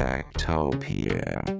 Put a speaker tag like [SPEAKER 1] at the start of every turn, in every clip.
[SPEAKER 1] Techtopia.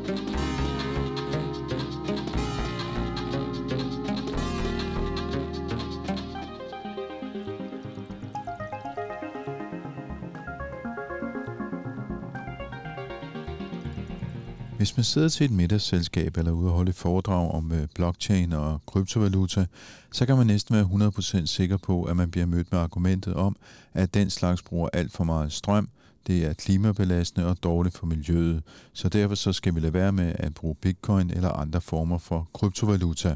[SPEAKER 2] Hvis man sidder til et middagsselskab eller ude og holde foredrag om øh, blockchain og kryptovaluta, så kan man næsten være 100% sikker på, at man bliver mødt med argumentet om, at den slags bruger alt for meget strøm, det er klimabelastende og dårligt for miljøet, så derfor så skal vi lade være med at bruge bitcoin eller andre former for kryptovaluta.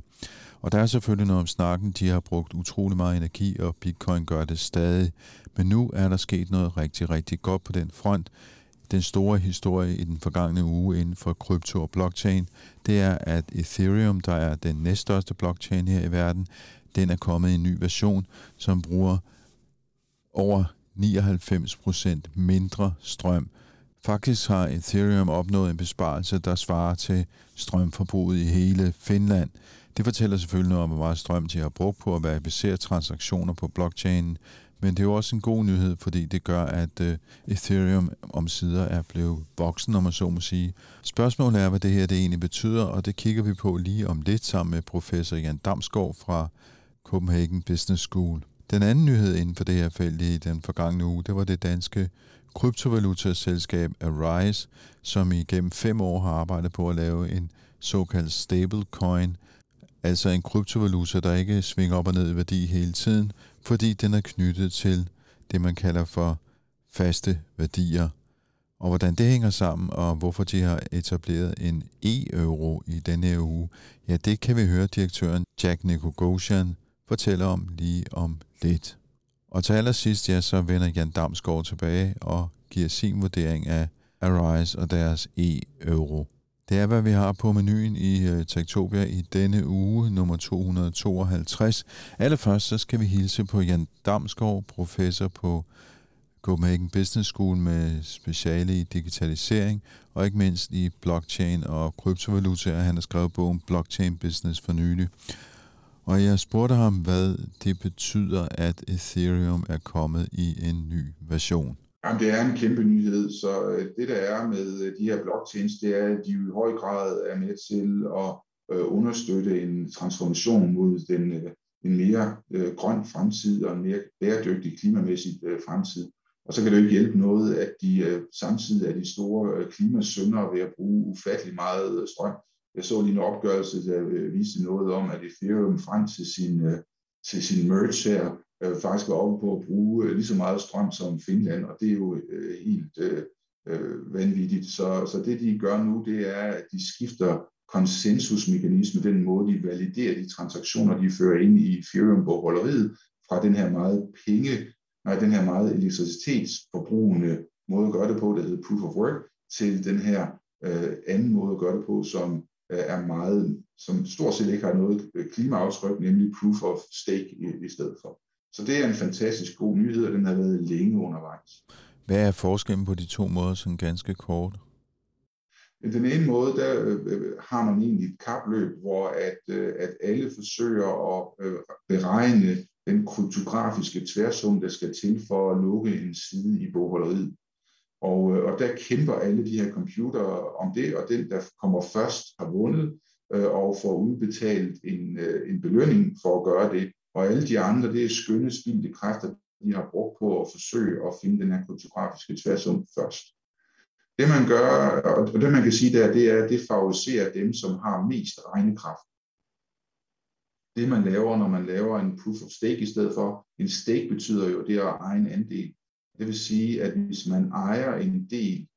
[SPEAKER 2] Og der er selvfølgelig noget om snakken, de har brugt utrolig meget energi, og bitcoin gør det stadig. Men nu er der sket noget rigtig, rigtig godt på den front, den store historie i den forgangne uge inden for krypto og blockchain, det er, at Ethereum, der er den næststørste blockchain her i verden, den er kommet i en ny version, som bruger over 99% mindre strøm. Faktisk har Ethereum opnået en besparelse, der svarer til strømforbruget i hele Finland. Det fortæller selvfølgelig noget om, hvor meget strøm de har brugt på at verificere transaktioner på blockchainen, men det er jo også en god nyhed, fordi det gør, at øh, Ethereum om sider er blevet voksen, om man så må sige. Spørgsmålet er, hvad det her det egentlig betyder, og det kigger vi på lige om lidt sammen med professor Jan Damsgaard fra Copenhagen Business School. Den anden nyhed inden for det her felt i den forgangne uge, det var det danske kryptovalutaselskab Arise, som igennem fem år har arbejdet på at lave en såkaldt stablecoin, altså en kryptovaluta, der ikke svinger op og ned i værdi hele tiden, fordi den er knyttet til det, man kalder for faste værdier. Og hvordan det hænger sammen, og hvorfor de har etableret en e-euro i denne uge, ja, det kan vi høre direktøren Jack Nikogosian fortælle om lige om lidt. Og til allersidst, ja, så vender Jan Damsgaard tilbage og giver sin vurdering af Arise og deres e-euro. Det er, hvad vi har på menuen i uh, Tektopia i denne uge, nummer 252. Allerførst så skal vi hilse på Jan Damsgaard, professor på Copenhagen Business School med speciale i digitalisering, og ikke mindst i blockchain og kryptovaluta. Han har skrevet bogen Blockchain Business for nylig. Og jeg spurgte ham, hvad det betyder, at Ethereum er kommet i en ny version.
[SPEAKER 3] Jamen, det er en kæmpe nyhed, så øh, det der er med øh, de her blockchains, det er, at de i høj grad er med til at øh, understøtte en transformation mod den, en mere grøn fremtid og en mere bæredygtig klimamæssig fremtid. Og så kan det jo ikke hjælpe noget, at de samtidig er de store klimasyndere ved at bruge ufattelig meget strøm. Jeg så lige en opgørelse, der viste noget om, at Ethereum frem til sin, til sin merge her øh, faktisk var oppe på at bruge øh, lige så meget strøm som Finland, og det er jo øh, helt øh, øh, vanvittigt. Så, så det de gør nu, det er, at de skifter konsensusmekanisme, den måde de validerer de transaktioner, de fører ind i Ethereum-bogholderiet, fra den her meget penge, nej, den her meget elektricitetsforbrugende måde at gøre det på, der hedder proof of work, til den her øh, anden måde at gøre det på, som øh, er meget, som stort set ikke har noget øh, klimaaftryk, nemlig proof of stake i, i stedet for. Så det er en fantastisk god nyhed, og den har været længe undervejs.
[SPEAKER 2] Hvad er forskellen på de to måder, sådan ganske kort?
[SPEAKER 3] Den ene måde, der øh, øh, har man egentlig et kapløb, hvor at, øh, at alle forsøger at beregne den kryptografiske tværsum, der skal til for at lukke en side i bogholderiet. Og, og der kæmper alle de her computere om det, og den, der kommer først, har vundet og får udbetalt en, en belønning for at gøre det. Og alle de andre, det er skønne spildte kræfter, de har brugt på at forsøge at finde den her kryptografiske tværsum først. Det man gør, og det man kan sige der, det er, at det favoriserer dem, som har mest regnekraft. Det man laver, når man laver en proof of stake i stedet for, en stake betyder jo det at eje en andel. Det vil sige, at hvis man ejer en del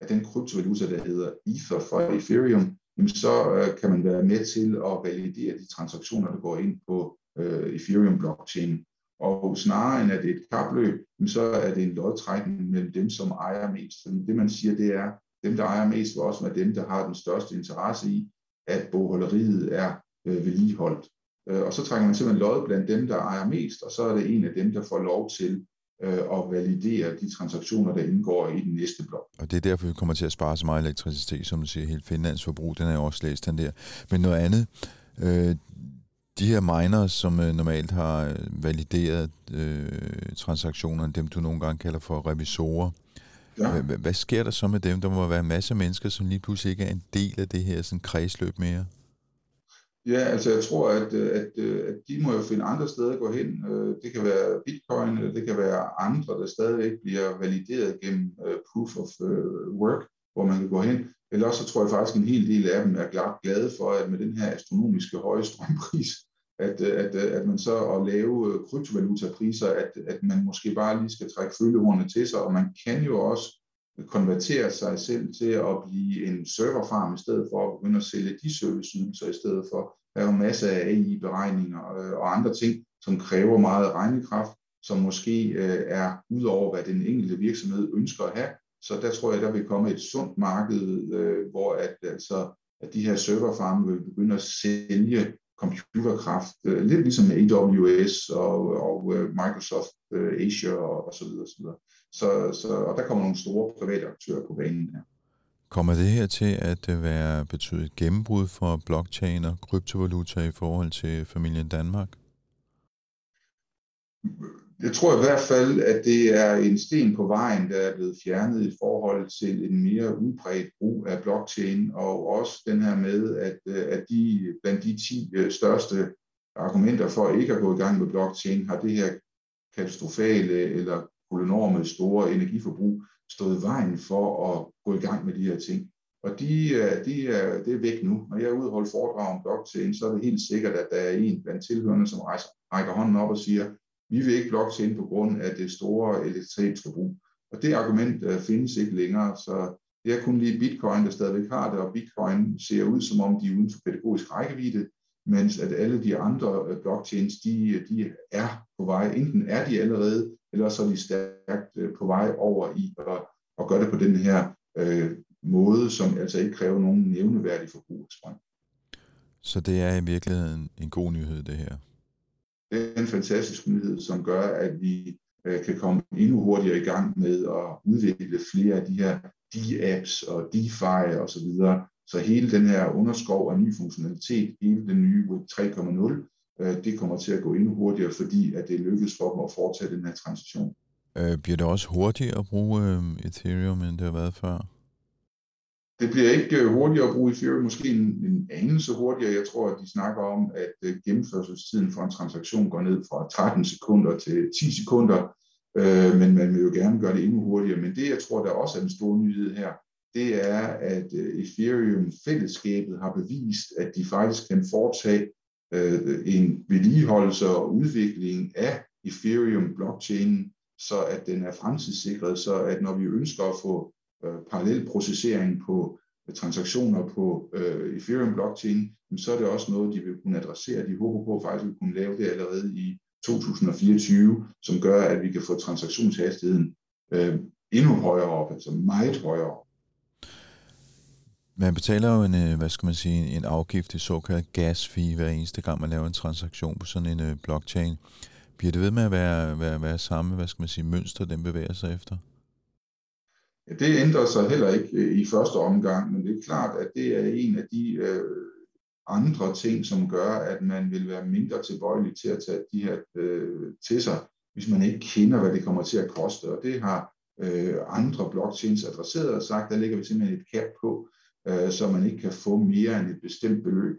[SPEAKER 3] af den kryptovaluta, der hedder Ether for Ethereum, jamen så øh, kan man være med til at validere de transaktioner, der går ind på øh, Ethereum blockchain. Og snarere end at det er et kapløb, så er det en lodtrækning mellem dem, som ejer mest. Fordi det man siger, det er, dem der ejer mest vil også være dem, der har den største interesse i, at bogholderiet er øh, vedligeholdt. Øh, og så trækker man simpelthen lod blandt dem, der ejer mest, og så er det en af dem, der får lov til øh, at validere de transaktioner, der indgår i den næste blok.
[SPEAKER 2] Og det er derfor, vi kommer til at spare så meget elektricitet, som du siger, helt Finlands forbrug, den er jo også læst, den der. Men noget andet, øh, de her miners, som øh, normalt har øh, valideret øh, transaktionerne, dem du nogle gange kalder for revisorer, ja. hvad, hvad sker der så med dem? Der må være en masse mennesker, som lige pludselig ikke er en del af det her sådan, kredsløb mere.
[SPEAKER 3] Ja, altså jeg tror, at, øh, at, øh, at de må jo finde andre steder at gå hen. Det kan være bitcoin, eller det kan være andre, der stadigvæk bliver valideret gennem proof of work, hvor man kan gå hen. Eller også så tror jeg faktisk, at en hel del af dem er glade for, at med den her astronomiske høje strømpris, at, øh, at, øh, at man så at lave øh, kryptovalutapriser, at, at man måske bare lige skal trække følehornene til sig, og man kan jo også konvertere sig selv til at blive en serverfarm i stedet for at begynde at sælge de serviceydelser i stedet for. Der er jo masser af AI-beregninger og andre ting, som kræver meget regnekraft, som måske er ud over, hvad den enkelte virksomhed ønsker at have. Så der tror jeg, der vil komme et sundt marked, hvor at, altså, at de her serverfarme vil begynde at sælge computerkraft, øh, lidt ligesom AWS og, og øh, Microsoft øh, Asia og, og så videre. Så, videre. Så, så, og der kommer nogle store private aktører på banen her.
[SPEAKER 2] Kommer det her til at være betydet gennembrud for blockchain og kryptovaluta i forhold til familien Danmark?
[SPEAKER 3] Jeg tror i hvert fald, at det er en sten på vejen, der er blevet fjernet i forhold til en mere udbredt brug af blockchain, og også den her med, at, øh, at de, blandt de 10 øh, største argumenter for ikke at gå i gang med blockchain, har det her katastrofale eller kolonorme store energiforbrug stået i vejen for at gå i gang med de her ting. Og de, øh, de er, det er væk nu. Når jeg er ude og holde foredrag om blockchain, så er det helt sikkert, at der er en blandt tilhørende, som rejser, rækker hånden op og siger, vi vil ikke blockchain på grund af det store elektriske brug. Og det argument uh, findes ikke længere, så det er kun lige bitcoin, der stadigvæk har det, og bitcoin ser ud som om de er uden for pædagogisk rækkevidde, mens at alle de andre øh, blockchains, de, de er på vej. Enten er de allerede, eller så er de stærkt øh, på vej over i at, at gøre det på den her øh, måde, som altså ikke kræver nogen nævneværdig forbrug.
[SPEAKER 2] Så det er i virkeligheden en god nyhed, det her?
[SPEAKER 3] Det er en fantastisk nyhed, som gør, at vi øh, kan komme endnu hurtigere i gang med at udvikle flere af de her D-apps og DeFi og så videre. Så hele den her underskov af ny funktionalitet, hele den nye Web 3.0, øh, det kommer til at gå endnu hurtigere, fordi at det lykkes for dem at foretage den her transition.
[SPEAKER 2] Øh, bliver det også hurtigere at bruge øh, Ethereum, end det har været før?
[SPEAKER 3] Det bliver ikke øh, hurtigere at bruge Ethereum, måske en, en anelse hurtigere. Jeg tror, at de snakker om, at øh, gennemførselstiden for en transaktion går ned fra 13 sekunder til 10 sekunder, øh, men man vil jo gerne gøre det endnu hurtigere. Men det, jeg tror, der også er en stor nyhed her, det er, at øh, Ethereum-fællesskabet har bevist, at de faktisk kan foretage øh, en vedligeholdelse og udvikling af Ethereum-blockchainen, så at den er fremtidssikret, så at når vi ønsker at få øh, parallel processering på øh, transaktioner på øh, Ethereum blockchain, så er det også noget, de vil kunne adressere. De håber på at faktisk vil kunne lave det allerede i 2024, som gør, at vi kan få transaktionshastigheden øh, endnu højere op, altså meget højere op.
[SPEAKER 2] Man betaler jo en, øh, hvad skal man sige, en afgift, det såkaldt gas fee, hver eneste gang man laver en transaktion på sådan en øh, blockchain. Bliver det ved med at være, være, være samme, hvad skal man sige, mønster, den bevæger sig efter?
[SPEAKER 3] Det ændrer sig heller ikke øh, i første omgang, men det er klart, at det er en af de øh, andre ting, som gør, at man vil være mindre tilbøjelig til at tage de her øh, til sig, hvis man ikke kender, hvad det kommer til at koste. Og det har øh, andre blockchains adresseret og sagt, der ligger vi simpelthen et cap på, øh, så man ikke kan få mere end et bestemt beløb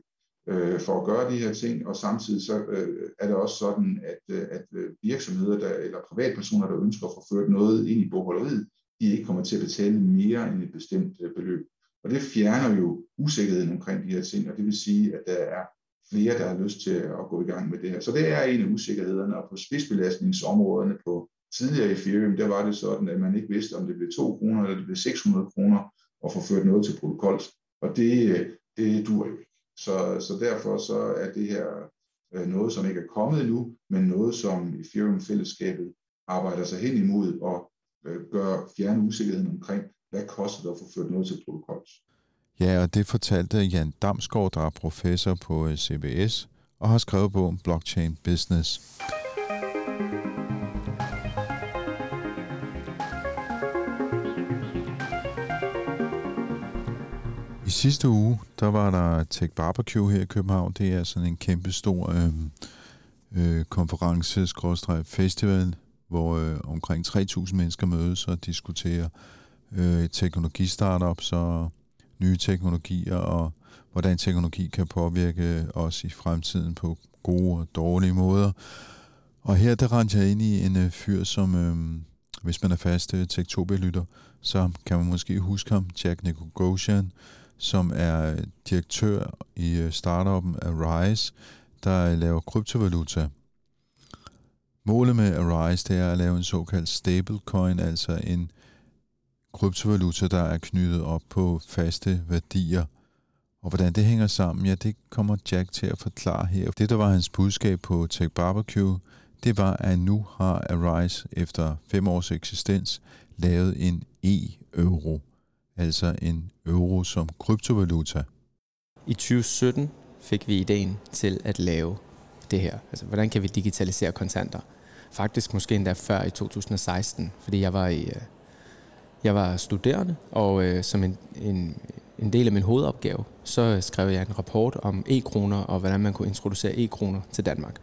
[SPEAKER 3] øh, for at gøre de her ting. Og samtidig så øh, er det også sådan, at, øh, at øh, virksomheder der, eller privatpersoner, der ønsker at få ført noget ind i bogholderiet, de ikke kommer til at betale mere end et bestemt øh, beløb. Og det fjerner jo usikkerheden omkring de her ting, og det vil sige, at der er flere, der har lyst til at gå i gang med det her. Så det er en af usikkerhederne, og på spidsbelastningsområderne på tidligere Ethereum, der var det sådan, at man ikke vidste, om det blev 2 kroner eller det blev 600 kroner at få ført noget til protokols. Og det, øh, det dur jo ikke. Så, så derfor så er det her øh, noget, som ikke er kommet endnu, men noget, som Ethereum-fællesskabet arbejder sig hen imod og gør fjerne usikkerheden omkring, hvad koster det at få ført noget til protokollet.
[SPEAKER 2] Ja, og det fortalte Jan Damsgaard, der er professor på øh, CBS og har skrevet på Blockchain Business. I sidste uge, der var der Tech Barbecue her i København. Det er sådan en kæmpe stor øh, øh, konference, festival, hvor øh, omkring 3.000 mennesker mødes og diskuterer øh, teknologistartups og nye teknologier, og hvordan teknologi kan påvirke os i fremtiden på gode og dårlige måder. Og her der rendte jeg ind i en øh, fyr, som, øh, hvis man er fast øh, Tektopia-lytter, så kan man måske huske ham, Jack Nicogosian, som er øh, direktør i øh, startupen Arise, der øh, laver kryptovaluta. Målet med Arise det er at lave en såkaldt stablecoin, altså en kryptovaluta, der er knyttet op på faste værdier. Og hvordan det hænger sammen, ja, det kommer Jack til at forklare her. Det, der var hans budskab på Tech Barbecue, det var, at nu har Arise efter fem års eksistens lavet en e-euro, altså en euro som kryptovaluta.
[SPEAKER 1] I 2017 fik vi ideen til at lave det her. Altså, hvordan kan vi digitalisere kontanter? Faktisk måske endda før i 2016, fordi jeg var i, øh, jeg var studerende, og øh, som en, en, en del af min hovedopgave, så skrev jeg en rapport om e-kroner og hvordan man kunne introducere e-kroner til Danmark.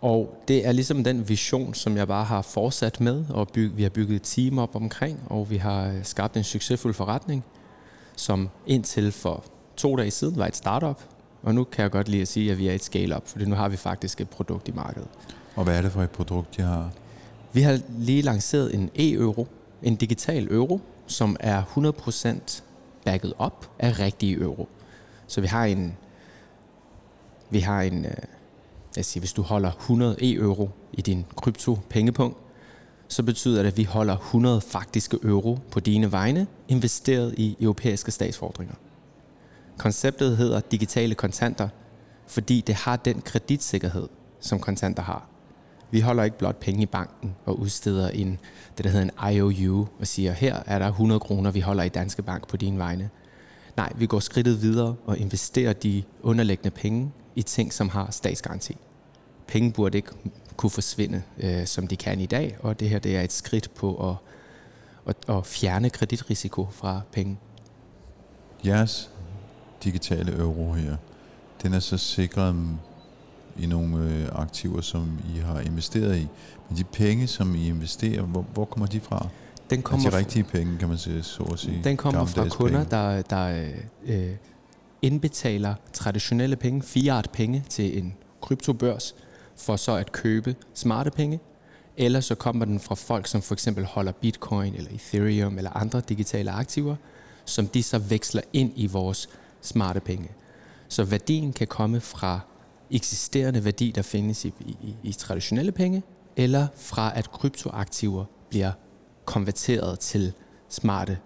[SPEAKER 1] Og det er ligesom den vision, som jeg bare har fortsat med, og byg, vi har bygget et team op omkring, og vi har øh, skabt en succesfuld forretning, som indtil for to dage siden var et startup, og nu kan jeg godt lide at sige, at vi er et scale-up, for nu har vi faktisk et produkt i markedet.
[SPEAKER 2] Og hvad er det for et produkt, de har?
[SPEAKER 1] Vi har lige lanceret en e-euro, en digital euro, som er 100% backet op af rigtige euro. Så vi har en, vi har en, øh, jeg siger, hvis du holder 100 e-euro i din krypto pengepunkt, så betyder det, at vi holder 100 faktiske euro på dine vegne, investeret i europæiske statsfordringer. Konceptet hedder digitale kontanter, fordi det har den kreditsikkerhed, som kontanter har. Vi holder ikke blot penge i banken og udsteder en, det der hedder en IOU og siger, her er der 100 kroner, vi holder i Danske Bank på dine vegne. Nej, vi går skridtet videre og investerer de underliggende penge i ting, som har statsgaranti. Penge burde ikke kunne forsvinde, øh, som de kan i dag, og det her det er et skridt på at, at, at fjerne kreditrisiko fra penge.
[SPEAKER 2] Jeres digitale euro her, den er så sikret i nogle øh, aktiver, som I har investeret i. Men de penge, som I investerer, hvor, hvor kommer de fra? Den kommer altså de rigtige penge, kan man sige, så at sige.
[SPEAKER 1] Den kommer fra kunder, penge. der, der øh, indbetaler traditionelle penge, fiat-penge til en kryptobørs, for så at købe smarte penge. Eller så kommer den fra folk, som for eksempel holder bitcoin eller ethereum eller andre digitale aktiver, som de så veksler ind i vores smarte penge. Så værdien kan komme fra eksisterende værdi, der findes i, i, i traditionelle penge, eller fra at kryptoaktiver bliver konverteret til smarte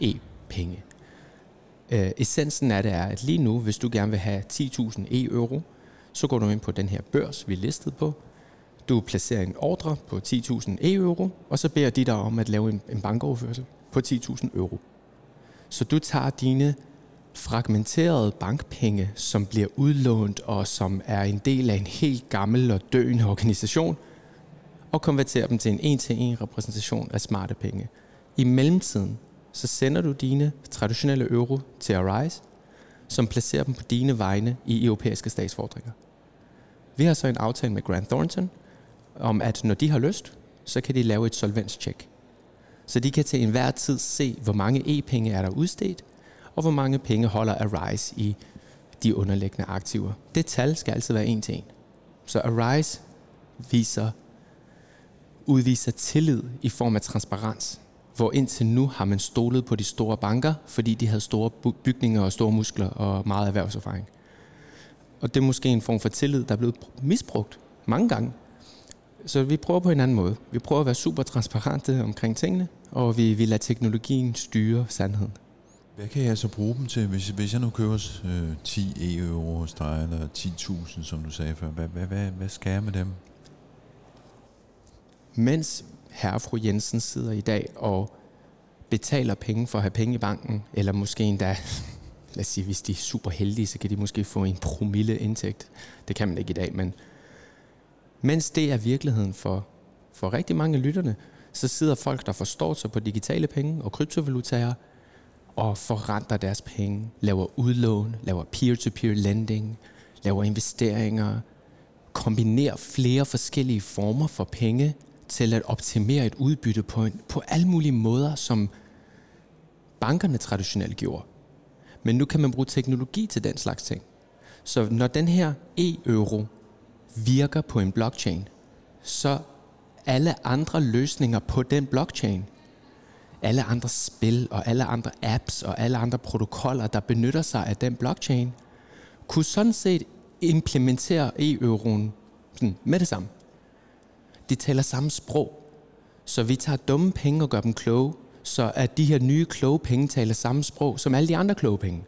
[SPEAKER 1] e-penge. Øh, essensen af det er, at lige nu, hvis du gerne vil have 10.000 e-euro, så går du ind på den her børs, vi er listet på. Du placerer en ordre på 10.000 e-euro, og så beder de dig om at lave en, en bankoverførsel på 10.000 euro. Så du tager dine fragmenterede bankpenge, som bliver udlånt og som er en del af en helt gammel og døende organisation, og konverterer dem til en en-til-en repræsentation af smarte penge. I mellemtiden, så sender du dine traditionelle euro til Arise, som placerer dem på dine vegne i europæiske statsfordringer. Vi har så en aftale med Grant Thornton, om at når de har lyst, så kan de lave et solvenscheck. Så de kan til enhver tid se, hvor mange e-penge er der udstedt, og hvor mange penge holder Arise i de underliggende aktiver. Det tal skal altid være en til en. Så Arise viser, udviser tillid i form af transparens, hvor indtil nu har man stolet på de store banker, fordi de havde store bygninger og store muskler og meget erhvervserfaring. Og det er måske en form for tillid, der er blevet misbrugt mange gange. Så vi prøver på en anden måde. Vi prøver at være super transparente omkring tingene, og vi, vi lader teknologien styre sandheden.
[SPEAKER 2] Hvad kan jeg så bruge dem til, hvis, hvis jeg nu køber øh, 10 euro hos dig, eller 10.000, som du sagde før? Hvad, hvad, hvad, hvad skal jeg med dem?
[SPEAKER 1] Mens herre og fru Jensen sidder i dag og betaler penge for at have penge i banken, eller måske endda, lad os sige, hvis de er super heldige, så kan de måske få en promille indtægt. Det kan man ikke i dag, men mens det er virkeligheden for, for rigtig mange af lytterne, så sidder folk, der forstår sig på digitale penge og kryptovalutaer, og forrenter deres penge, laver udlån, laver peer-to-peer lending, laver investeringer, kombinerer flere forskellige former for penge til at optimere et udbytte på, en, på alle mulige måder, som bankerne traditionelt gjorde. Men nu kan man bruge teknologi til den slags ting. Så når den her e-euro virker på en blockchain, så alle andre løsninger på den blockchain, alle andre spil og alle andre apps og alle andre protokoller, der benytter sig af den blockchain, kunne sådan set implementere e-euroen sådan, med det samme. De taler samme sprog, så vi tager dumme penge og gør dem kloge, så at de her nye kloge penge taler samme sprog som alle de andre kloge penge.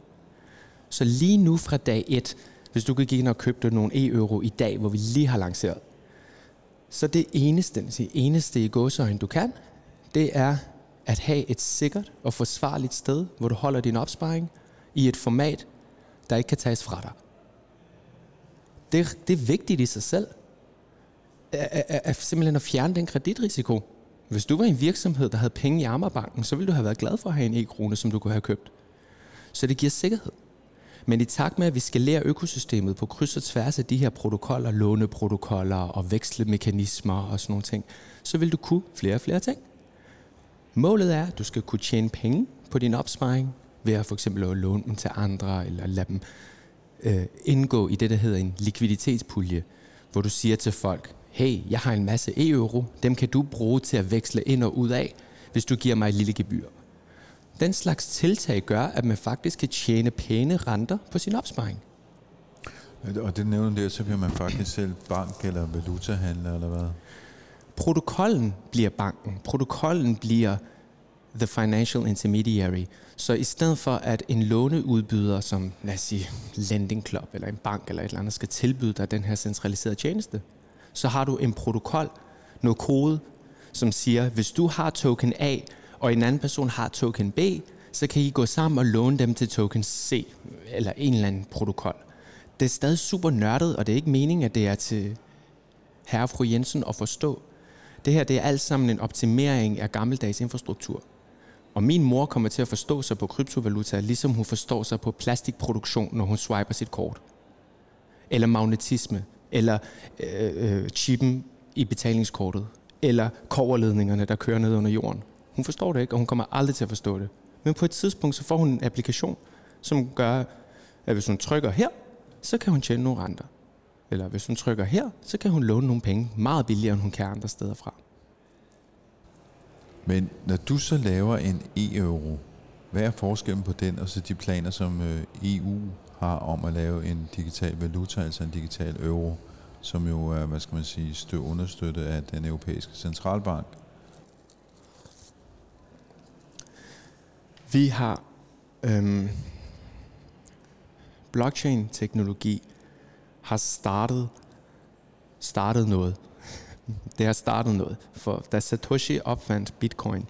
[SPEAKER 1] Så lige nu fra dag 1, hvis du kan gik ind og købte nogle e-euro i dag, hvor vi lige har lanceret, så det eneste, det eneste i gåsøjne, du kan, det er at have et sikkert og forsvarligt sted, hvor du holder din opsparing i et format, der ikke kan tages fra dig. Det, det er vigtigt i sig selv. At, at, at simpelthen at fjerne den kreditrisiko. Hvis du var en virksomhed, der havde penge i Amagerbanken, så ville du have været glad for at have en e-krone, som du kunne have købt. Så det giver sikkerhed. Men i takt med, at vi skal lære økosystemet på kryds og tværs af de her protokoller, låneprotokoller og vekslemekanismer og sådan nogle ting, så vil du kunne flere og flere ting. Målet er, at du skal kunne tjene penge på din opsparing ved at for eksempel at låne dem til andre, eller lade dem øh, indgå i det, der hedder en likviditetspulje, hvor du siger til folk, hey, jeg har en masse e-euro, dem kan du bruge til at veksle ind og ud af, hvis du giver mig et lille gebyr. Den slags tiltag gør, at man faktisk kan tjene pæne renter på sin opsparing.
[SPEAKER 2] Og det nævner der, så bliver man faktisk selv bank eller valutahandler, eller hvad?
[SPEAKER 1] Protokollen bliver banken. Protokollen bliver the financial intermediary. Så i stedet for, at en låneudbyder, som lad os sige Lending Club eller en bank eller et eller andet, skal tilbyde dig den her centraliserede tjeneste, så har du en protokol, noget kode, som siger, hvis du har token A, og en anden person har token B, så kan I gå sammen og låne dem til token C, eller en eller anden protokol. Det er stadig super nørdet, og det er ikke meningen, at det er til herre og fru Jensen at forstå. Det her det er alt sammen en optimering af gammeldags infrastruktur. Og min mor kommer til at forstå sig på kryptovaluta, ligesom hun forstår sig på plastikproduktion, når hun swiper sit kort. Eller magnetisme, eller øh, øh, chippen i betalingskortet, eller koverledningerne, der kører ned under jorden. Hun forstår det ikke, og hun kommer aldrig til at forstå det. Men på et tidspunkt, så får hun en applikation, som gør, at hvis hun trykker her, så kan hun tjene nogle renter. Eller hvis hun trykker her, så kan hun låne nogle penge meget billigere, end hun kan andre steder fra.
[SPEAKER 2] Men når du så laver en e-euro, hvad er forskellen på den og så de planer, som øh, EU har om at lave en digital valuta, altså en digital euro, som jo er, hvad skal man sige, stø understøttet af den europæiske centralbank?
[SPEAKER 1] Vi har øhm, blockchain-teknologi har startet, startet noget. Det har startet noget. For da Satoshi opfandt Bitcoin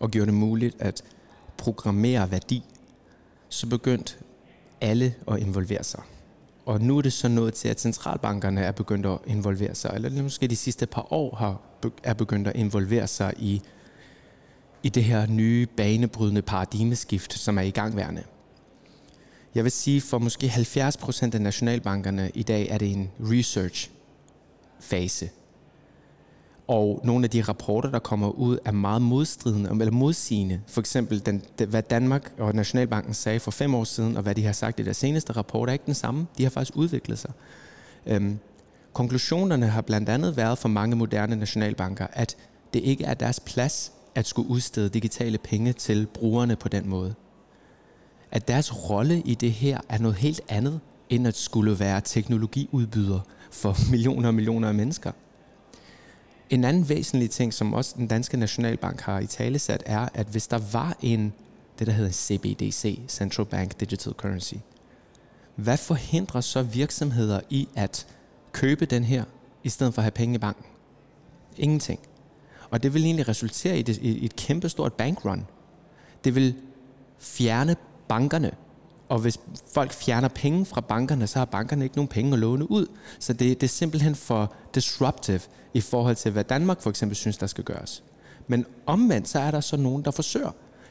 [SPEAKER 1] og gjorde det muligt at programmere værdi, så begyndte alle at involvere sig. Og nu er det så nået til, at centralbankerne er begyndt at involvere sig, eller måske de sidste par år har, er begyndt at involvere sig i, i det her nye banebrydende paradigmeskift, som er i gangværende. Jeg vil sige, for måske 70 procent af nationalbankerne i dag er det en research-fase. Og nogle af de rapporter, der kommer ud, er meget modstridende eller modsigende. For eksempel, den, hvad Danmark og Nationalbanken sagde for fem år siden, og hvad de har sagt i deres seneste rapport, er ikke den samme. De har faktisk udviklet sig. Øhm, konklusionerne har blandt andet været for mange moderne nationalbanker, at det ikke er deres plads at skulle udstede digitale penge til brugerne på den måde at deres rolle i det her er noget helt andet, end at skulle være teknologiudbyder for millioner og millioner af mennesker. En anden væsentlig ting, som også den danske nationalbank har i talesat, er, at hvis der var en det, der hedder CBDC, Central Bank Digital Currency. Hvad forhindrer så virksomheder i at købe den her, i stedet for at have penge i banken? Ingenting. Og det vil egentlig resultere i, det, i et kæmpestort bankrun. Det vil fjerne bankerne. Og hvis folk fjerner penge fra bankerne, så har bankerne ikke nogen penge at låne ud. Så det, det er simpelthen for disruptive i forhold til, hvad Danmark for eksempel synes, der skal gøres. Men omvendt, så er der så nogen, der forsøger.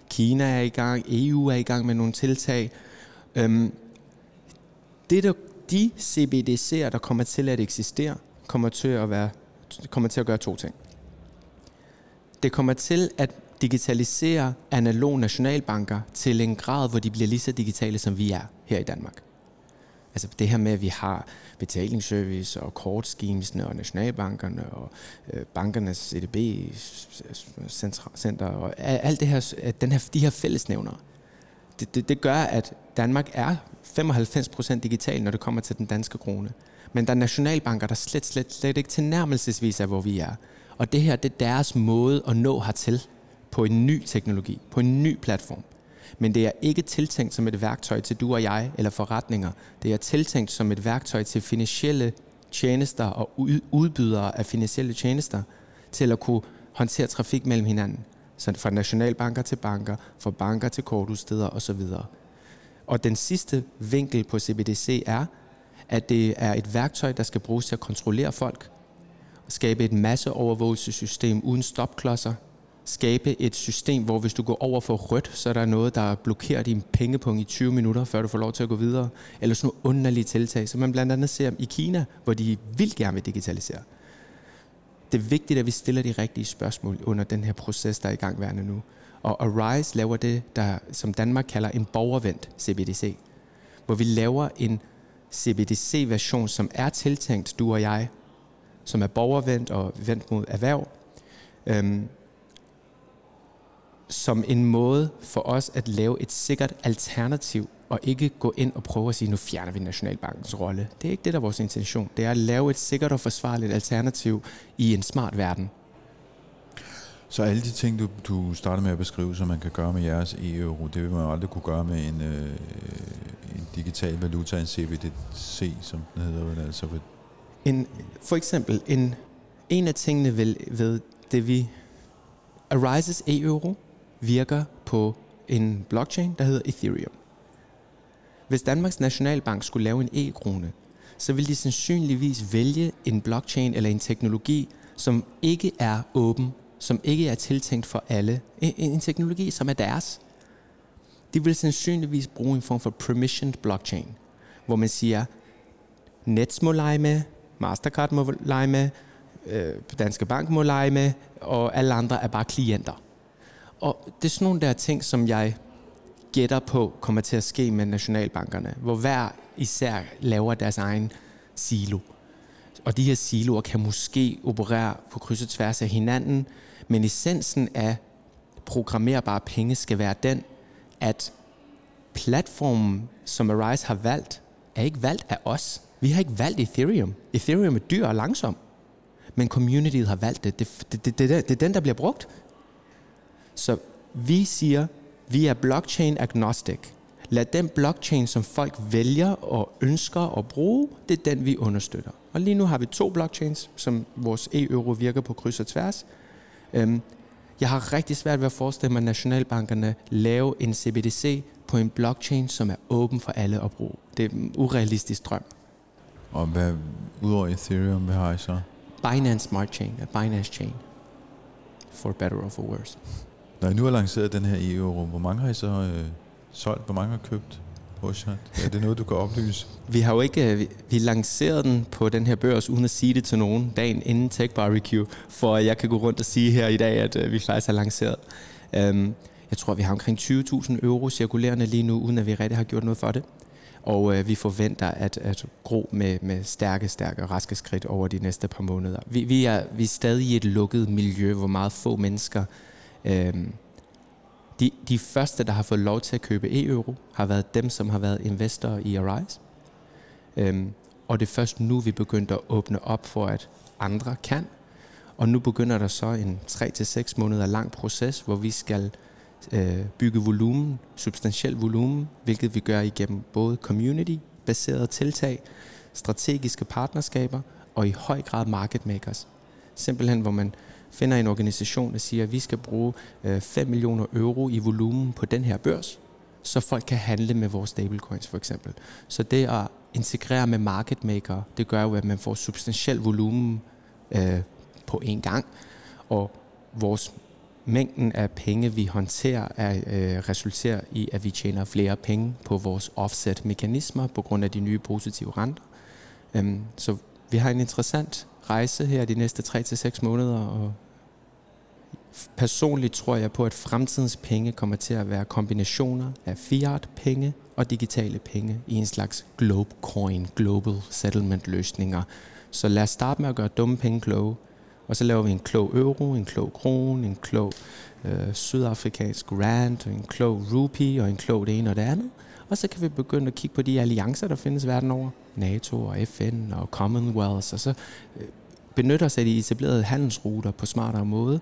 [SPEAKER 1] Kina er i gang, EU er i gang med nogle tiltag. Øhm, det der, de CBDC'er, der kommer til at eksistere, kommer til at, være, kommer til at gøre to ting. Det kommer til at digitalisere analog nationalbanker til en grad, hvor de bliver lige så digitale, som vi er her i Danmark. Altså det her med, at vi har betalingsservice og kortskimsene og nationalbankerne og øh, bankernes EDB-center og alt det her, den her, de her fællesnævnere. Det, det, det gør, at Danmark er 95% digital, når det kommer til den danske krone. Men der er nationalbanker, der slet, slet, slet ikke tilnærmelsesvis er, hvor vi er. Og det her, det er deres måde at nå hertil på en ny teknologi, på en ny platform. Men det er ikke tiltænkt som et værktøj til du og jeg eller forretninger. Det er tiltænkt som et værktøj til finansielle tjenester og udbydere af finansielle tjenester til at kunne håndtere trafik mellem hinanden. Så fra nationalbanker til banker, fra banker til kortudsteder osv. Og den sidste vinkel på CBDC er, at det er et værktøj, der skal bruges til at kontrollere folk, skabe et masseovervågelsessystem uden stopklodser, skabe et system, hvor hvis du går over for rødt, så er der noget, der blokerer din pengepunkt i 20 minutter, før du får lov til at gå videre. Eller sådan nogle underlige tiltag, som man blandt andet ser i Kina, hvor de vil gerne vil digitalisere. Det er vigtigt, at vi stiller de rigtige spørgsmål under den her proces, der er i gangværende nu. Og Arise laver det, der, som Danmark kalder en borgervendt CBDC, hvor vi laver en CBDC-version, som er tiltænkt du og jeg, som er borgervendt og vendt mod erhverv, øhm, som en måde for os at lave et sikkert alternativ, og ikke gå ind og prøve at sige, nu fjerner vi Nationalbankens rolle. Det er ikke det, der er vores intention. Det er at lave et sikkert og forsvarligt alternativ i en smart verden.
[SPEAKER 2] Så alle de ting, du, du starter med at beskrive, som man kan gøre med jeres e-euro, det vil man aldrig kunne gøre med en, øh, en digital valuta, en CBDC, som den hedder. Altså ved
[SPEAKER 1] en, for eksempel, en, en af tingene ved, ved det vi... Arises e-euro virker på en blockchain, der hedder Ethereum. Hvis Danmarks Nationalbank skulle lave en e-krone, så vil de sandsynligvis vælge en blockchain eller en teknologi, som ikke er åben, som ikke er tiltænkt for alle. En, en teknologi, som er deres. De vil sandsynligvis bruge en form for permissioned blockchain, hvor man siger, Nets må lege med, Mastercard må lege med, øh, Danske Bank må lege med, og alle andre er bare klienter. Og det er sådan nogle der ting, som jeg gætter på kommer til at ske med nationalbankerne, hvor hver især laver deres egen silo. Og de her siloer kan måske operere på kryds og tværs af hinanden, men essensen af programmerbare penge skal være den, at platformen, som Arise har valgt, er ikke valgt af os. Vi har ikke valgt Ethereum. Ethereum er dyr og langsom. Men communityet har valgt det. Det, det, det, det, det er den, der bliver brugt. Så vi siger, vi er blockchain agnostic. Lad den blockchain, som folk vælger og ønsker at bruge, det er den, vi understøtter. Og lige nu har vi to blockchains, som vores e-euro virker på kryds og tværs. Øhm, jeg har rigtig svært ved at forestille mig, at nationalbankerne laver en CBDC på en blockchain, som er åben for alle at bruge. Det er en urealistisk drøm.
[SPEAKER 2] Og hvad, udover Ethereum, hvad har I så?
[SPEAKER 1] Binance Smart Chain, Binance Chain. For better or for worse.
[SPEAKER 2] Når I nu har lanceret den her EU-rum, hvor mange har I så øh, solgt? Hvor mange har købt hos? Er det noget, du kan oplyse?
[SPEAKER 1] Vi har jo ikke, øh, vi, vi lancerede den på den her børs, uden at sige det til nogen, dagen inden Tech Barbecue, for at jeg kan gå rundt og sige her i dag, at øh, vi faktisk har lanceret. Um, jeg tror, vi har omkring 20.000 euro cirkulerende lige nu, uden at vi rigtig har gjort noget for det. Og øh, vi forventer at, at gro med, med stærke, stærke, raske skridt over de næste par måneder. Vi, vi, er, vi er stadig i et lukket miljø, hvor meget få mennesker Øhm, de, de første, der har fået lov til at købe e-euro, har været dem, som har været investorer i Arise. Øhm, og det er først nu, vi begyndte at åbne op for, at andre kan. Og nu begynder der så en 3-6 måneder lang proces, hvor vi skal øh, bygge volumen, substantiel volumen, hvilket vi gør igennem både community-baserede tiltag, strategiske partnerskaber og i høj grad market makers. Simpelthen, hvor man finder en organisation, der siger, at vi skal bruge øh, 5 millioner euro i volumen på den her børs, så folk kan handle med vores stablecoins for eksempel. Så det at integrere med market maker, det gør jo, at man får substantiel volumen øh, på en gang, og vores mængden af penge, vi håndterer, er, øh, resulterer i, at vi tjener flere penge på vores offset-mekanismer på grund af de nye positive renter. Øhm, så vi har en interessant rejse her de næste 3-6 måneder, og personligt tror jeg på, at fremtidens penge kommer til at være kombinationer af fiat-penge og digitale penge i en slags globe coin, global settlement løsninger. Så lad os starte med at gøre dumme penge kloge, og så laver vi en klog euro, en klog krone, en klog øh, sydafrikansk rand, en klog rupee og en klog det ene og det andet. Og så kan vi begynde at kigge på de alliancer, der findes verden over. NATO og FN og Commonwealth, og så øh, benytter sig af de etablerede handelsruter på smartere måde.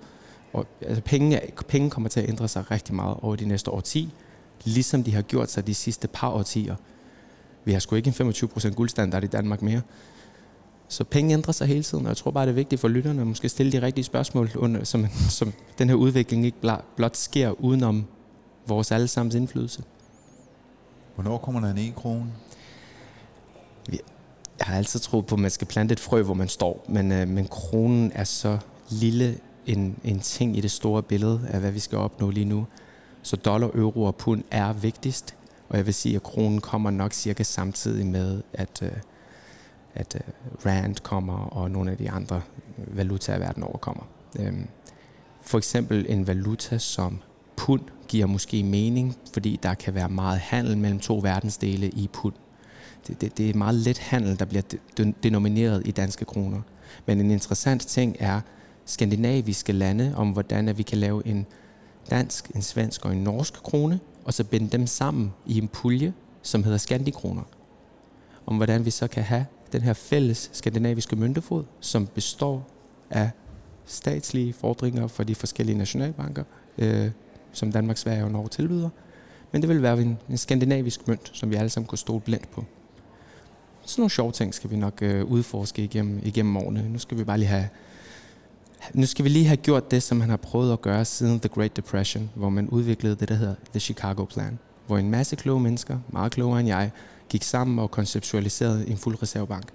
[SPEAKER 1] Og altså, penge, penge kommer til at ændre sig rigtig meget over de næste årti, ligesom de har gjort sig de sidste par årtier. Vi har sgu ikke en 25% guldstandard i Danmark mere. Så penge ændrer sig hele tiden, og jeg tror bare, det er vigtigt for lytterne at måske stille de rigtige spørgsmål, under, som, som den her udvikling ikke blot sker udenom vores allesammens indflydelse.
[SPEAKER 2] Hvornår kommer der en e-krone?
[SPEAKER 1] Jeg har altid troet på, at man skal plante et frø, hvor man står, men, øh, men kronen er så lille en, en ting i det store billede af, hvad vi skal opnå lige nu. Så dollar, euro og pund er vigtigst, og jeg vil sige, at kronen kommer nok cirka samtidig med, at, øh, at øh, rand kommer, og nogle af de andre valutaer i verden overkommer. Øhm, for eksempel en valuta som pund giver måske mening, fordi der kan være meget handel mellem to verdensdele i pund. Det, det, det er meget let handel, der bliver denomineret i danske kroner. Men en interessant ting er skandinaviske lande, om hvordan at vi kan lave en dansk, en svensk og en norsk krone, og så binde dem sammen i en pulje, som hedder skandikroner. Om hvordan vi så kan have den her fælles skandinaviske myndefod, som består af statslige fordringer for de forskellige nationalbanker, øh, som Danmark, Sverige og Norge tilbyder. Men det vil være en, en skandinavisk mønt, som vi alle sammen kunne stole blindt på. Sådan nogle sjove ting skal vi nok øh, udforske igennem, igennem årene. Nu skal vi bare lige have nu skal vi lige have gjort det, som man har prøvet at gøre siden The Great Depression, hvor man udviklede det, der hedder The Chicago Plan, hvor en masse kloge mennesker, meget klogere end jeg, gik sammen og konceptualiserede en fuld reservebank.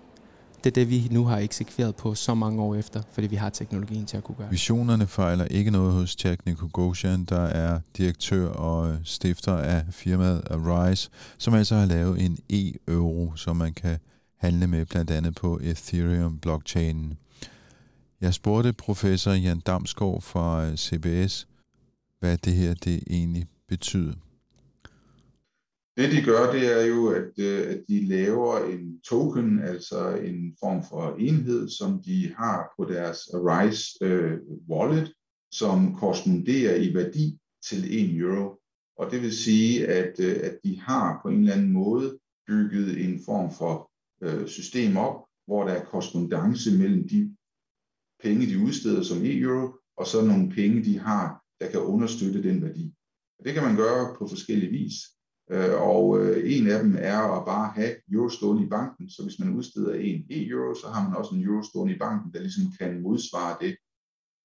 [SPEAKER 1] Det er det, vi nu har eksekveret på så mange år efter, fordi vi har teknologien til at kunne gøre.
[SPEAKER 2] Visionerne fejler ikke noget hos Jack Nicogosian, der er direktør og stifter af firmaet Arise, som altså har lavet en e-euro, som man kan handle med blandt andet på Ethereum-blockchainen. Jeg spurgte professor Jan Damsgaard fra CBS, hvad det her det egentlig betyder.
[SPEAKER 3] Det de gør, det er jo, at, øh, at de laver en token, altså en form for enhed, som de har på deres Arise øh, wallet, som korresponderer i værdi til 1 euro. Og det vil sige, at, øh, at de har på en eller anden måde bygget en form for øh, system op, hvor der er korrespondence mellem de penge, de udsteder som e-euro, og så nogle penge, de har, der kan understøtte den værdi. Det kan man gøre på forskellige vis. Øh, og øh, en af dem er at bare have euro stående i banken, så hvis man udsteder en e-euro, så har man også en euro stående i banken, der ligesom kan modsvare det.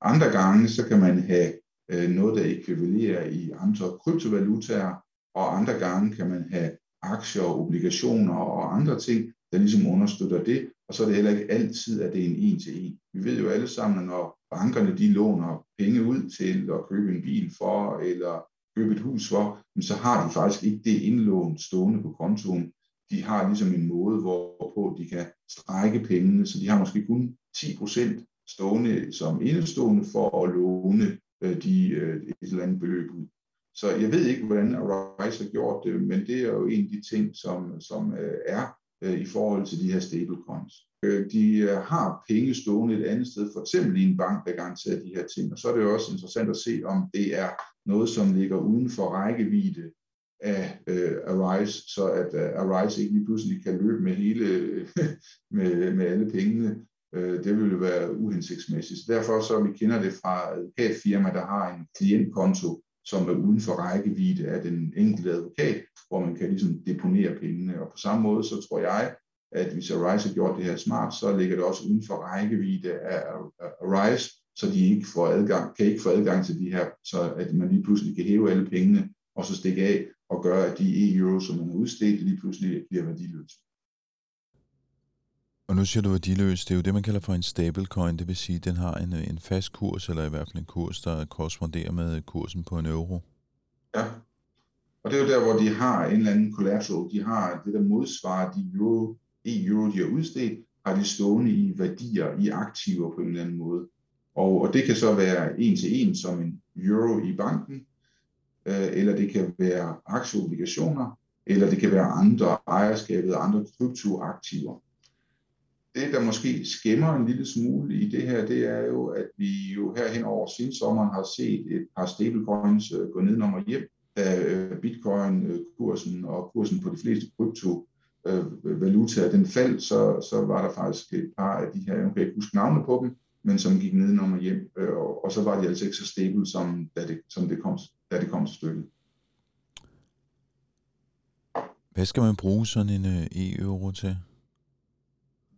[SPEAKER 3] Andre gange, så kan man have øh, noget, der ekvivalerer i andre kryptovalutaer, og andre gange kan man have aktier, obligationer og andre ting, der ligesom understøtter det, og så er det heller ikke altid, at det er en en til en. Vi ved jo alle sammen, at når bankerne de låner penge ud til at købe en bil for, eller købe et hus for, så har de faktisk ikke det indlån stående på kontoen. De har ligesom en måde, hvorpå de kan strække pengene, så de har måske kun 10% stående som indestående for at låne øh, de, øh, et eller andet beløb ud. Så jeg ved ikke, hvordan Arise har gjort det, men det er jo en af de ting, som, som øh, er i forhold til de her stablecoins. De har penge stående et andet sted, for eksempel i en bank, der garanterer de her ting. Og så er det jo også interessant at se, om det er noget, som ligger uden for rækkevidde af øh, Arise, så at uh, Arise ikke lige pludselig kan løbe med hele med, med alle pengene. Øh, det ville være uhensigtsmæssigt. Så derfor så vi kender det fra advokatfirma, der har en klientkonto som er uden for rækkevidde af den enkelte advokat, hvor man kan ligesom deponere pengene. Og på samme måde, så tror jeg, at hvis Arise har gjort det her smart, så ligger det også uden for rækkevidde af Arise, så de ikke får adgang, kan ikke få adgang til de her, så at man lige pludselig kan hæve alle pengene, og så stikke af og gøre, at de e-euro, som man har udstedt, lige pludselig bliver værdiløse.
[SPEAKER 2] Og nu siger du værdiløs, det er jo det, man kalder for en stablecoin, det vil sige, at den har en, en fast kurs, eller i hvert fald en kurs, der korresponderer med kursen på en euro.
[SPEAKER 3] Ja, og det er jo der, hvor de har en eller anden collateral, de har det, der modsvarer de euro, e-euro, de har udstedt, har de stående i værdier, i aktiver på en eller anden måde. Og, og det kan så være en til en som en euro i banken, øh, eller det kan være aktieobligationer, eller det kan være andre ejerskabet, andre kryptoaktiver. Det, der måske skæmmer en lille smule i det her, det er jo, at vi jo her over over sommeren har set et par stablecoins øh, gå ned og hjem, da øh, bitcoin-kursen øh, og kursen på de fleste kryptovalutaer, øh, den faldt, så, så var der faktisk et par af de her, jeg kan ikke huske navne på dem, men som gik ned og hjem, og, og så var de altså ikke så stable, som da det, som det, kom, da det kom til stykket.
[SPEAKER 2] Hvad skal man bruge sådan en e-euro til?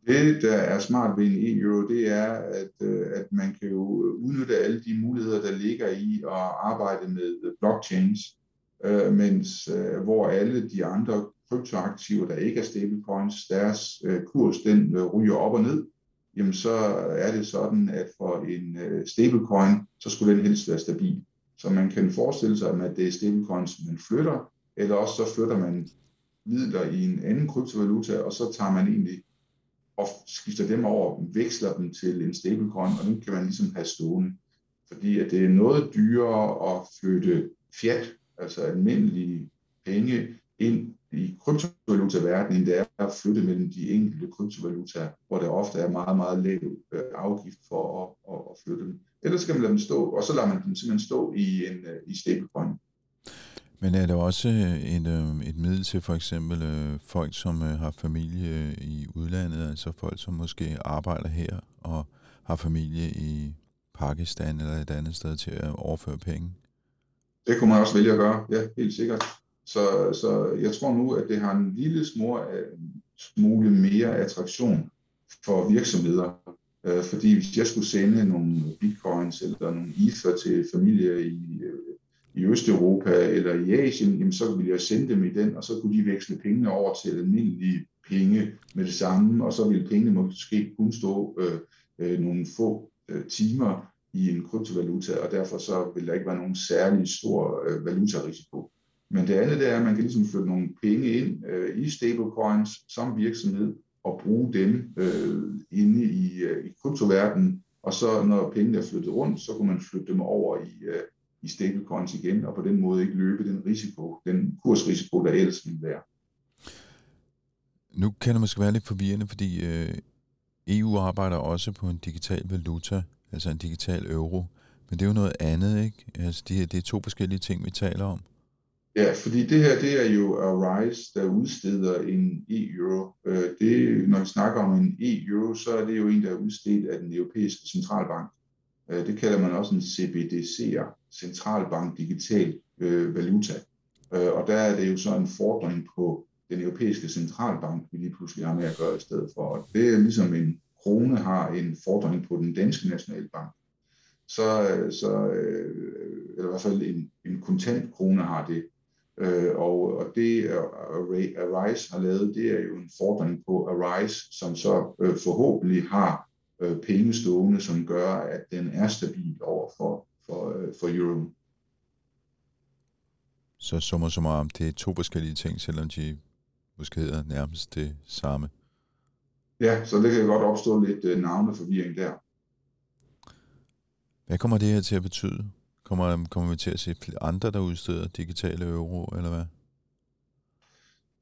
[SPEAKER 3] Det, der er smart ved en e-euro, det er, at, øh, at man kan jo udnytte alle de muligheder, der ligger i at arbejde med blockchains, øh, mens øh, hvor alle de andre kryptoaktiver, der ikke er stablecoins, deres øh, kurs den øh, ryger op og ned, jamen så er det sådan, at for en øh, stablecoin, så skulle den helst være stabil. Så man kan forestille sig, at det er stablecoins, man flytter, eller også så flytter man midler i en anden kryptovaluta, og så tager man egentlig og skifter dem over, veksler dem til en stablecoin, og den kan man ligesom have stående. Fordi at det er noget dyrere at flytte fiat, altså almindelige penge, ind i kryptovalutaverdenen, end det er at flytte mellem de enkelte kryptovalutaer, hvor der ofte er meget, meget lav øh, afgift for at, at, flytte dem. Ellers skal man lade dem stå, og så lader man dem simpelthen stå i en øh, i stablecoin.
[SPEAKER 2] Men er der også øh, et, et middel til for eksempel folk, som har familie i udlandet, altså folk, som måske arbejder her og har familie i Pakistan eller et andet sted til at overføre penge?
[SPEAKER 3] Det kunne man også vælge at gøre, ja, helt sikkert. Så, så jeg tror nu, at det har en lille smule mere attraktion for virksomheder. Øh, fordi hvis jeg skulle sende nogle bitcoins eller nogle ether til familie i øh, i Østeuropa eller i Asien, jamen så ville jeg sende dem i den, og så kunne de veksle pengene over til almindelige penge med det samme, og så ville pengene måske kun stå øh, øh, nogle få øh, timer i en kryptovaluta, og derfor så vil der ikke være nogen særlig stor øh, valutarisiko. Men det andet det er, at man kan ligesom flytte nogle penge ind øh, i stablecoins som virksomhed, og bruge dem øh, inde i, øh, i kryptoverdenen, og så når pengene er flyttet rundt, så kunne man flytte dem over i, øh, i stablecoins igen, og på den måde ikke løbe den risiko, den kursrisiko, der ellers ville være.
[SPEAKER 2] Nu kan det måske være lidt forvirrende, fordi øh, EU arbejder også på en digital valuta, altså en digital euro, men det er jo noget andet, ikke? Altså, det, det er to forskellige ting, vi taler om.
[SPEAKER 3] Ja, fordi det her, det er jo Arise, der udsteder en e-euro. Øh, det, når vi snakker om en e-euro, så er det jo en, der er udstedt af den europæiske centralbank. Øh, det kalder man også en CBDC'er, centralbank digital øh, valuta. Og der er det jo så en fordring på den europæiske centralbank, vi lige pludselig har med at gøre i stedet for. Og det er ligesom en krone har en fordring på den danske nationalbank. Så, så eller i hvert fald en, en kontant krone har det og, og det Arise har lavet, det er jo en fordring på Arise, som så forhåbentlig har øh, penge stående, som gør, at den er stabil over for, for, øh, for euro.
[SPEAKER 2] Så summer som om det er to forskellige ting, selvom de måske hedder nærmest det samme.
[SPEAKER 3] Ja, så det kan godt opstå lidt øh, navneforvirring der.
[SPEAKER 2] Hvad kommer det her til at betyde? Kommer, kommer vi til at se andre, der udsteder digitale euro, eller hvad?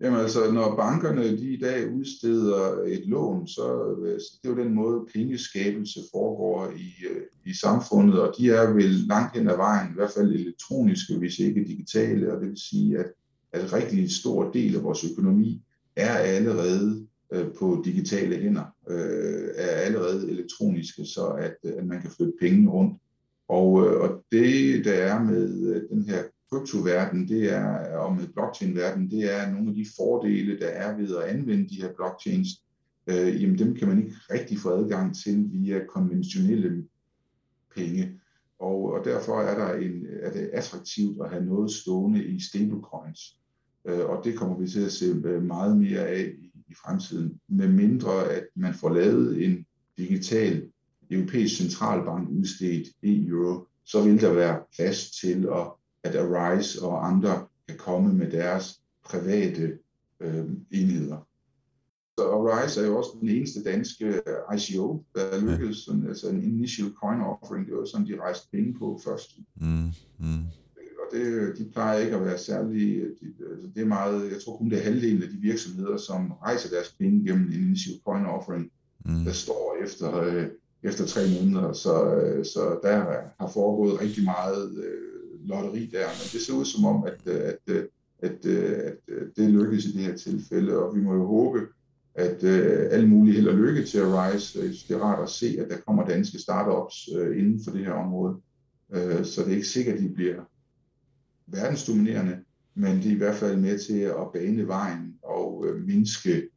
[SPEAKER 3] Jamen altså, når bankerne de i dag udsteder et lån, så øh, det er jo den måde, pengeskabelse foregår i, øh, i samfundet, og de er vel langt hen ad vejen, i hvert fald elektroniske, hvis ikke digitale, og det vil sige, at, at en rigtig stor del af vores økonomi er allerede øh, på digitale hænder, øh, er allerede elektroniske, så at, øh, at man kan flytte penge rundt. Og, øh, og det, der er med øh, den her kryptoverden, det er, og med blockchain-verden, det er nogle af de fordele, der er ved at anvende de her blockchains. Øh, jamen dem kan man ikke rigtig få adgang til via konventionelle penge. Og, og derfor er, der en, er det attraktivt at have noget stående i stablecoins. Øh, og det kommer vi til at se øh, meget mere af i, i fremtiden, med mindre at man får lavet en digital europæisk centralbank udstedt e-euro, så vil der være plads til, at, at Arise og andre kan komme med deres private øh, enheder. Så Arise er jo også den eneste danske ICO, der lykkedes, sådan, altså en initial coin offering, det var sådan, de rejste penge på først. Mm, mm. Og det, de plejer ikke at være særlig, de, altså det er meget, jeg tror kun det er halvdelen af de virksomheder, som rejser deres penge gennem en initial coin offering, mm. der står efter, øh, efter tre måneder. Så, øh, så der har foregået rigtig meget øh, lotteri der, men det ser ud som om, at, øh, at, øh, at, øh, at, at det lykkes i det her tilfælde, og vi må jo håbe, at øh, alle mulige held og lykke til at rise. Det er rart at se, at der kommer danske startups øh, inden for det her område. Øh, så det er ikke sikkert, at de bliver verdensdominerende, men de er i hvert fald med til at bane vejen og øh, mindske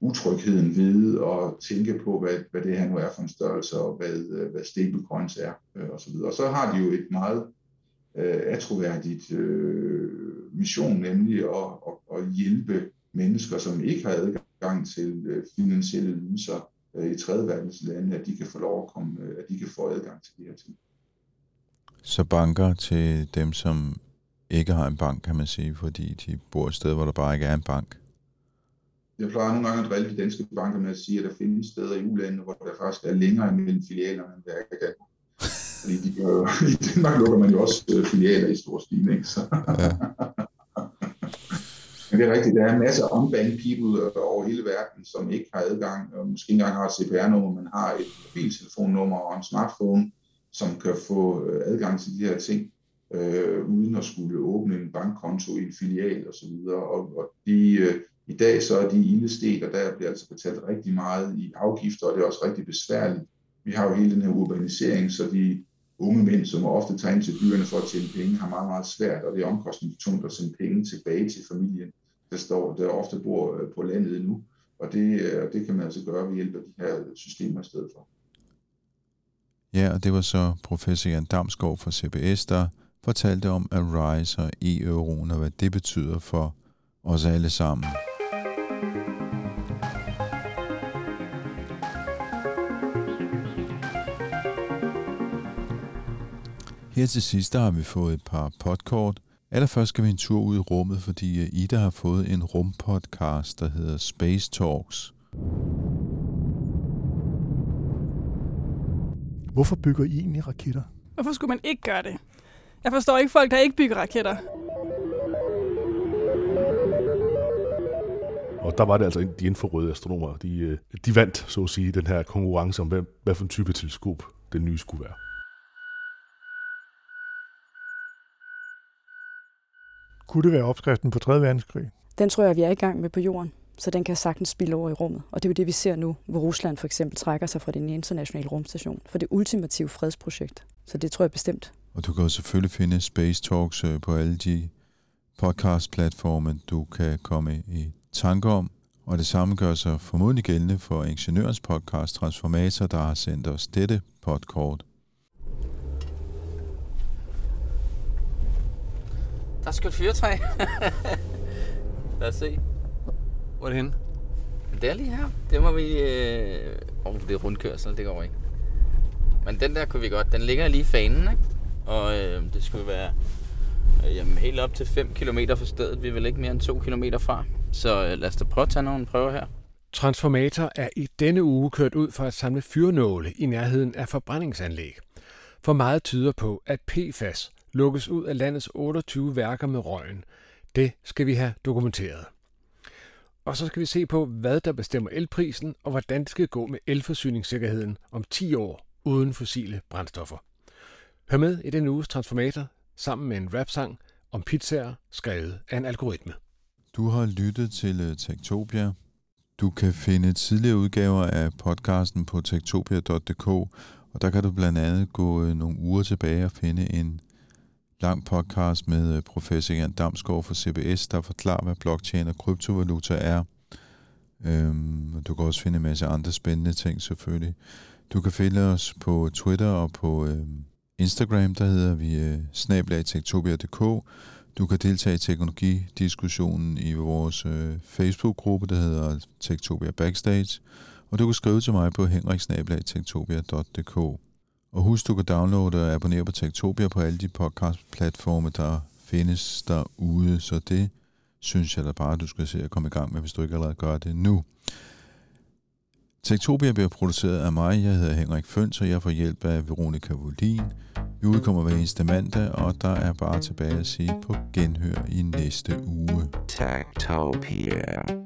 [SPEAKER 3] utrygheden ved at tænke på, hvad, hvad det her nu er for en størrelse, og hvad, øh, hvad stablecoins er, øh, osv. Og så har de jo et meget øh, atroværdigt øh, mission, nemlig at, at, at hjælpe mennesker, som ikke har adgang til øh, finansielle ydelser øh, i tredje verdens lande, at de kan få lov at komme, øh, at de kan få adgang til de her ting.
[SPEAKER 2] Så banker til dem, som ikke har en bank, kan man sige, fordi de bor et sted, hvor der bare ikke er en bank?
[SPEAKER 3] Jeg plejer nogle gange at drille de danske banker med at sige, at der findes steder i ulandene, hvor der faktisk er længere imellem filialerne, end der er i Danmark. Fordi de gør, i Danmark lukker man jo også øh, filialer i stor stil, ikke? Så. Ja. Men det er rigtigt, der er en masse unbanked people øh, over hele verden, som ikke har adgang, og måske ikke engang har et CPR-nummer, men har et mobiltelefonnummer og en smartphone, som kan få øh, adgang til de her ting, øh, uden at skulle åbne en bankkonto i en filial osv. Og, og, og de, øh, i dag så er de ildestet, og der bliver altså betalt rigtig meget i afgifter, og det er også rigtig besværligt. Vi har jo hele den her urbanisering, så de unge mænd, som ofte tager ind til byerne for at tjene penge, har meget, meget svært, og det er omkostningstungt at sende penge tilbage til familien, der, står, der ofte bor øh, på landet nu. Og det, øh, det kan man altså gøre ved hjælp af de her systemer i stedet for.
[SPEAKER 2] Ja, og det var så professor Jan Damsgaard fra CBS, der fortalte om Arise og e-euroen og hvad det betyder for os alle sammen. Her til sidst har vi fået et par podkort. Allerførst skal vi en tur ud i rummet, fordi øh, Ida har fået en rumpodcast, der hedder Space Talks.
[SPEAKER 4] Hvorfor bygger I egentlig raketter?
[SPEAKER 5] Hvorfor skulle man ikke gøre det? Jeg forstår ikke folk, der ikke bygger raketter.
[SPEAKER 4] Og der var det altså de infrarøde astronomer, de, øh, de vandt, så at sige, den her konkurrence om, hvad, hvad for en type teleskop den nye skulle være. Kunne det være opskriften på 3. verdenskrig?
[SPEAKER 6] Den tror jeg, vi er i gang med på jorden, så den kan sagtens spille over i rummet. Og det er jo det, vi ser nu, hvor Rusland for eksempel trækker sig fra den internationale rumstation, for det ultimative fredsprojekt. Så det tror jeg bestemt.
[SPEAKER 2] Og du kan jo selvfølgelig finde Space Talks øh, på alle de podcast-platforme, du kan komme i tanke om. Og det samme gør sig formodentlig gældende for Ingeniørens podcast Transformator, der har sendt os dette podcast.
[SPEAKER 7] Der skal et fyrtræ. Lad os se. Hvor er det henne? Det er lige her. Det må vi... Øh... Oh, det er rundkørsel, det går ikke. Men den der kunne vi godt. Den ligger lige i fanen, ikke? Og øh, det skulle være øh, jamen, helt op til 5 km fra stedet. Vi er vel ikke mere end 2 km fra. Så øh, lad os da prøve at tage nogle prøver her.
[SPEAKER 8] Transformator er i denne uge kørt ud for at samle fyrnåle i nærheden af forbrændingsanlæg. For meget tyder på, at PFAS lukkes ud af landets 28 værker med røgen. Det skal vi have dokumenteret. Og så skal vi se på, hvad der bestemmer elprisen, og hvordan det skal gå med elforsyningssikkerheden om 10 år uden fossile brændstoffer. Hør med i den uges Transformator sammen med en rapsang om pizzaer skrevet af en algoritme.
[SPEAKER 2] Du har lyttet til øh, Tektopia. Du kan finde tidligere udgaver af podcasten på tektopia.dk, Og der kan du blandt andet gå øh, nogle uger tilbage og finde en lang podcast med øh, professor Jan Damsgaard fra CBS, der forklarer, hvad blockchain og kryptovaluta er. Øhm, du kan også finde en masse andre spændende ting selvfølgelig. Du kan finde os på Twitter og på øh, Instagram, der hedder vi øh, snablagtektopia.dk. Du kan deltage i teknologidiskussionen i vores øh, Facebook-gruppe, der hedder Tektopia Backstage. Og du kan skrive til mig på henriksnabelag.techtopia.dk. Og husk, du kan downloade og abonnere på Tektopia på alle de podcast-platforme, der findes derude. Så det synes jeg da bare, du skal se at komme i gang med, hvis du ikke allerede gør det nu. Tektopia bliver produceret af mig. Jeg hedder Henrik Føns, og jeg får hjælp af Veronika Wollin. Vi udkommer hver eneste mandag, og der er bare tilbage at sige på genhør i næste uge. Tektopia.